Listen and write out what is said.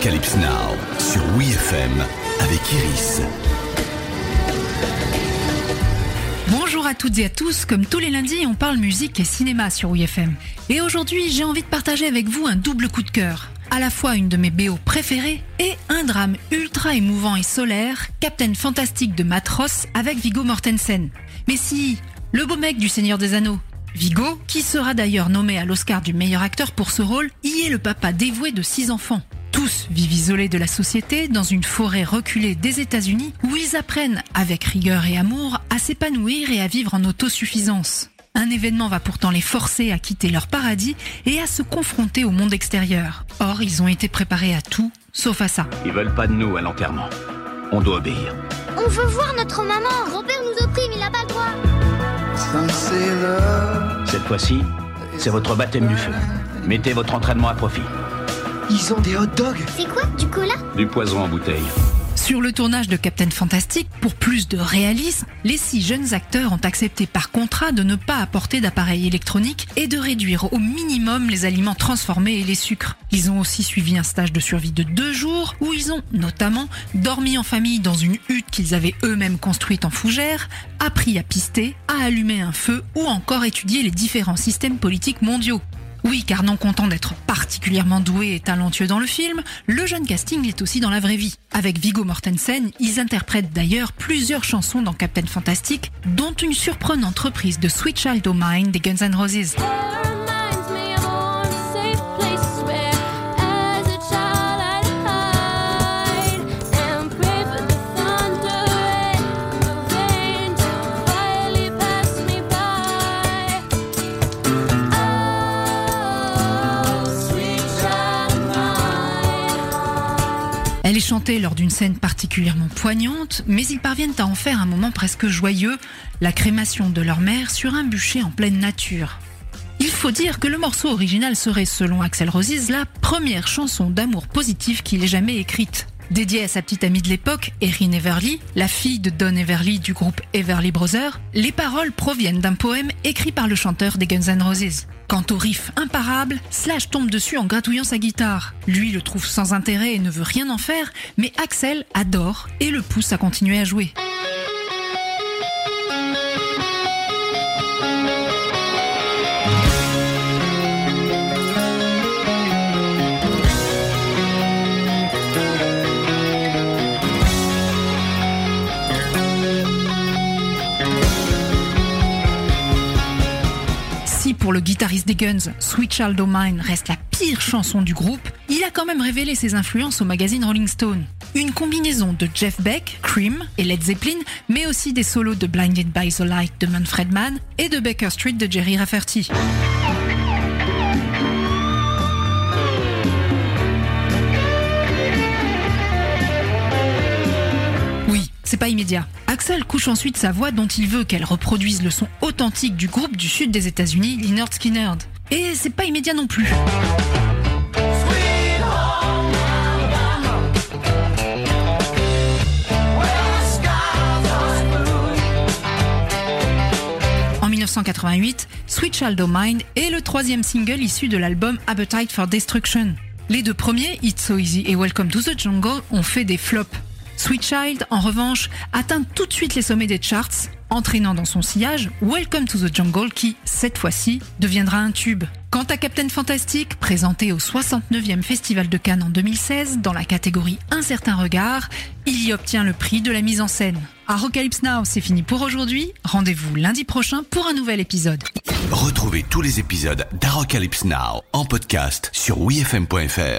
Arocalypse Now sur WeFM avec Iris. Bonjour à toutes et à tous, comme tous les lundis, on parle musique et cinéma sur WeFM. Et aujourd'hui, j'ai envie de partager avec vous un double coup de cœur. À la fois une de mes BO préférées et un drame ultra émouvant et solaire, Captain Fantastique de Matros avec Vigo Mortensen. Mais si, le beau mec du Seigneur des Anneaux, Vigo, qui sera d'ailleurs nommé à l'Oscar du meilleur acteur pour ce rôle, y est le papa dévoué de six enfants. Tous vivent isolés de la société dans une forêt reculée des États-Unis où ils apprennent, avec rigueur et amour, à s'épanouir et à vivre en autosuffisance. Un événement va pourtant les forcer à quitter leur paradis et à se confronter au monde extérieur. Or, ils ont été préparés à tout, sauf à ça. Ils veulent pas de nous à l'enterrement. On doit obéir. On veut voir notre maman. Grand-père nous opprime, il a pas le droit. Cette fois-ci, c'est votre baptême du feu. Mettez votre entraînement à profit. Ils ont des hot dogs C'est quoi, du cola? Du poison en bouteille. Sur le tournage de Captain Fantastic, pour plus de réalisme, les six jeunes acteurs ont accepté par contrat de ne pas apporter d'appareil électronique et de réduire au minimum les aliments transformés et les sucres. Ils ont aussi suivi un stage de survie de deux jours où ils ont notamment dormi en famille dans une hutte qu'ils avaient eux-mêmes construite en fougère, appris à pister, à allumer un feu ou encore étudié les différents systèmes politiques mondiaux. Oui, car non content d'être particulièrement doué et talentueux dans le film, le jeune casting est aussi dans la vraie vie. Avec Vigo Mortensen, ils interprètent d'ailleurs plusieurs chansons dans Captain Fantastic, dont une surprenante reprise de Sweet Child O' Mine des Guns N' Roses. Lors d'une scène particulièrement poignante, mais ils parviennent à en faire un moment presque joyeux, la crémation de leur mère sur un bûcher en pleine nature. Il faut dire que le morceau original serait, selon Axel Roses, la première chanson d'amour positive qu'il ait jamais écrite. Dédiée à sa petite amie de l'époque, Erin Everly, la fille de Don Everly du groupe Everly Brothers, les paroles proviennent d'un poème écrit par le chanteur des Guns N' Roses. Quant au riff imparable, Slash tombe dessus en gratouillant sa guitare. Lui le trouve sans intérêt et ne veut rien en faire, mais Axel adore et le pousse à continuer à jouer. Pour le guitariste des Guns, Sweet Child O' Mine reste la pire chanson du groupe, il a quand même révélé ses influences au magazine Rolling Stone. Une combinaison de Jeff Beck, Cream et Led Zeppelin, mais aussi des solos de Blinded by the Light de Manfred Mann et de Baker Street de Jerry Rafferty. C'est pas immédiat. Axel couche ensuite sa voix dont il veut qu'elle reproduise le son authentique du groupe du sud des États-Unis, Lynyrd Skynyrd. Et c'est pas immédiat non plus. En 1988, Sweet Child O' est le troisième single issu de l'album Appetite for Destruction. Les deux premiers, It's So Easy et Welcome to the Jungle, ont fait des flops. Sweet Child, en revanche, atteint tout de suite les sommets des charts, entraînant dans son sillage Welcome to the Jungle qui, cette fois-ci, deviendra un tube. Quant à Captain Fantastic, présenté au 69e Festival de Cannes en 2016 dans la catégorie Un certain regard, il y obtient le prix de la mise en scène. Arocalypse Now, c'est fini pour aujourd'hui. Rendez-vous lundi prochain pour un nouvel épisode. Retrouvez tous les épisodes d'Arocalypse Now en podcast sur WeFM.fr.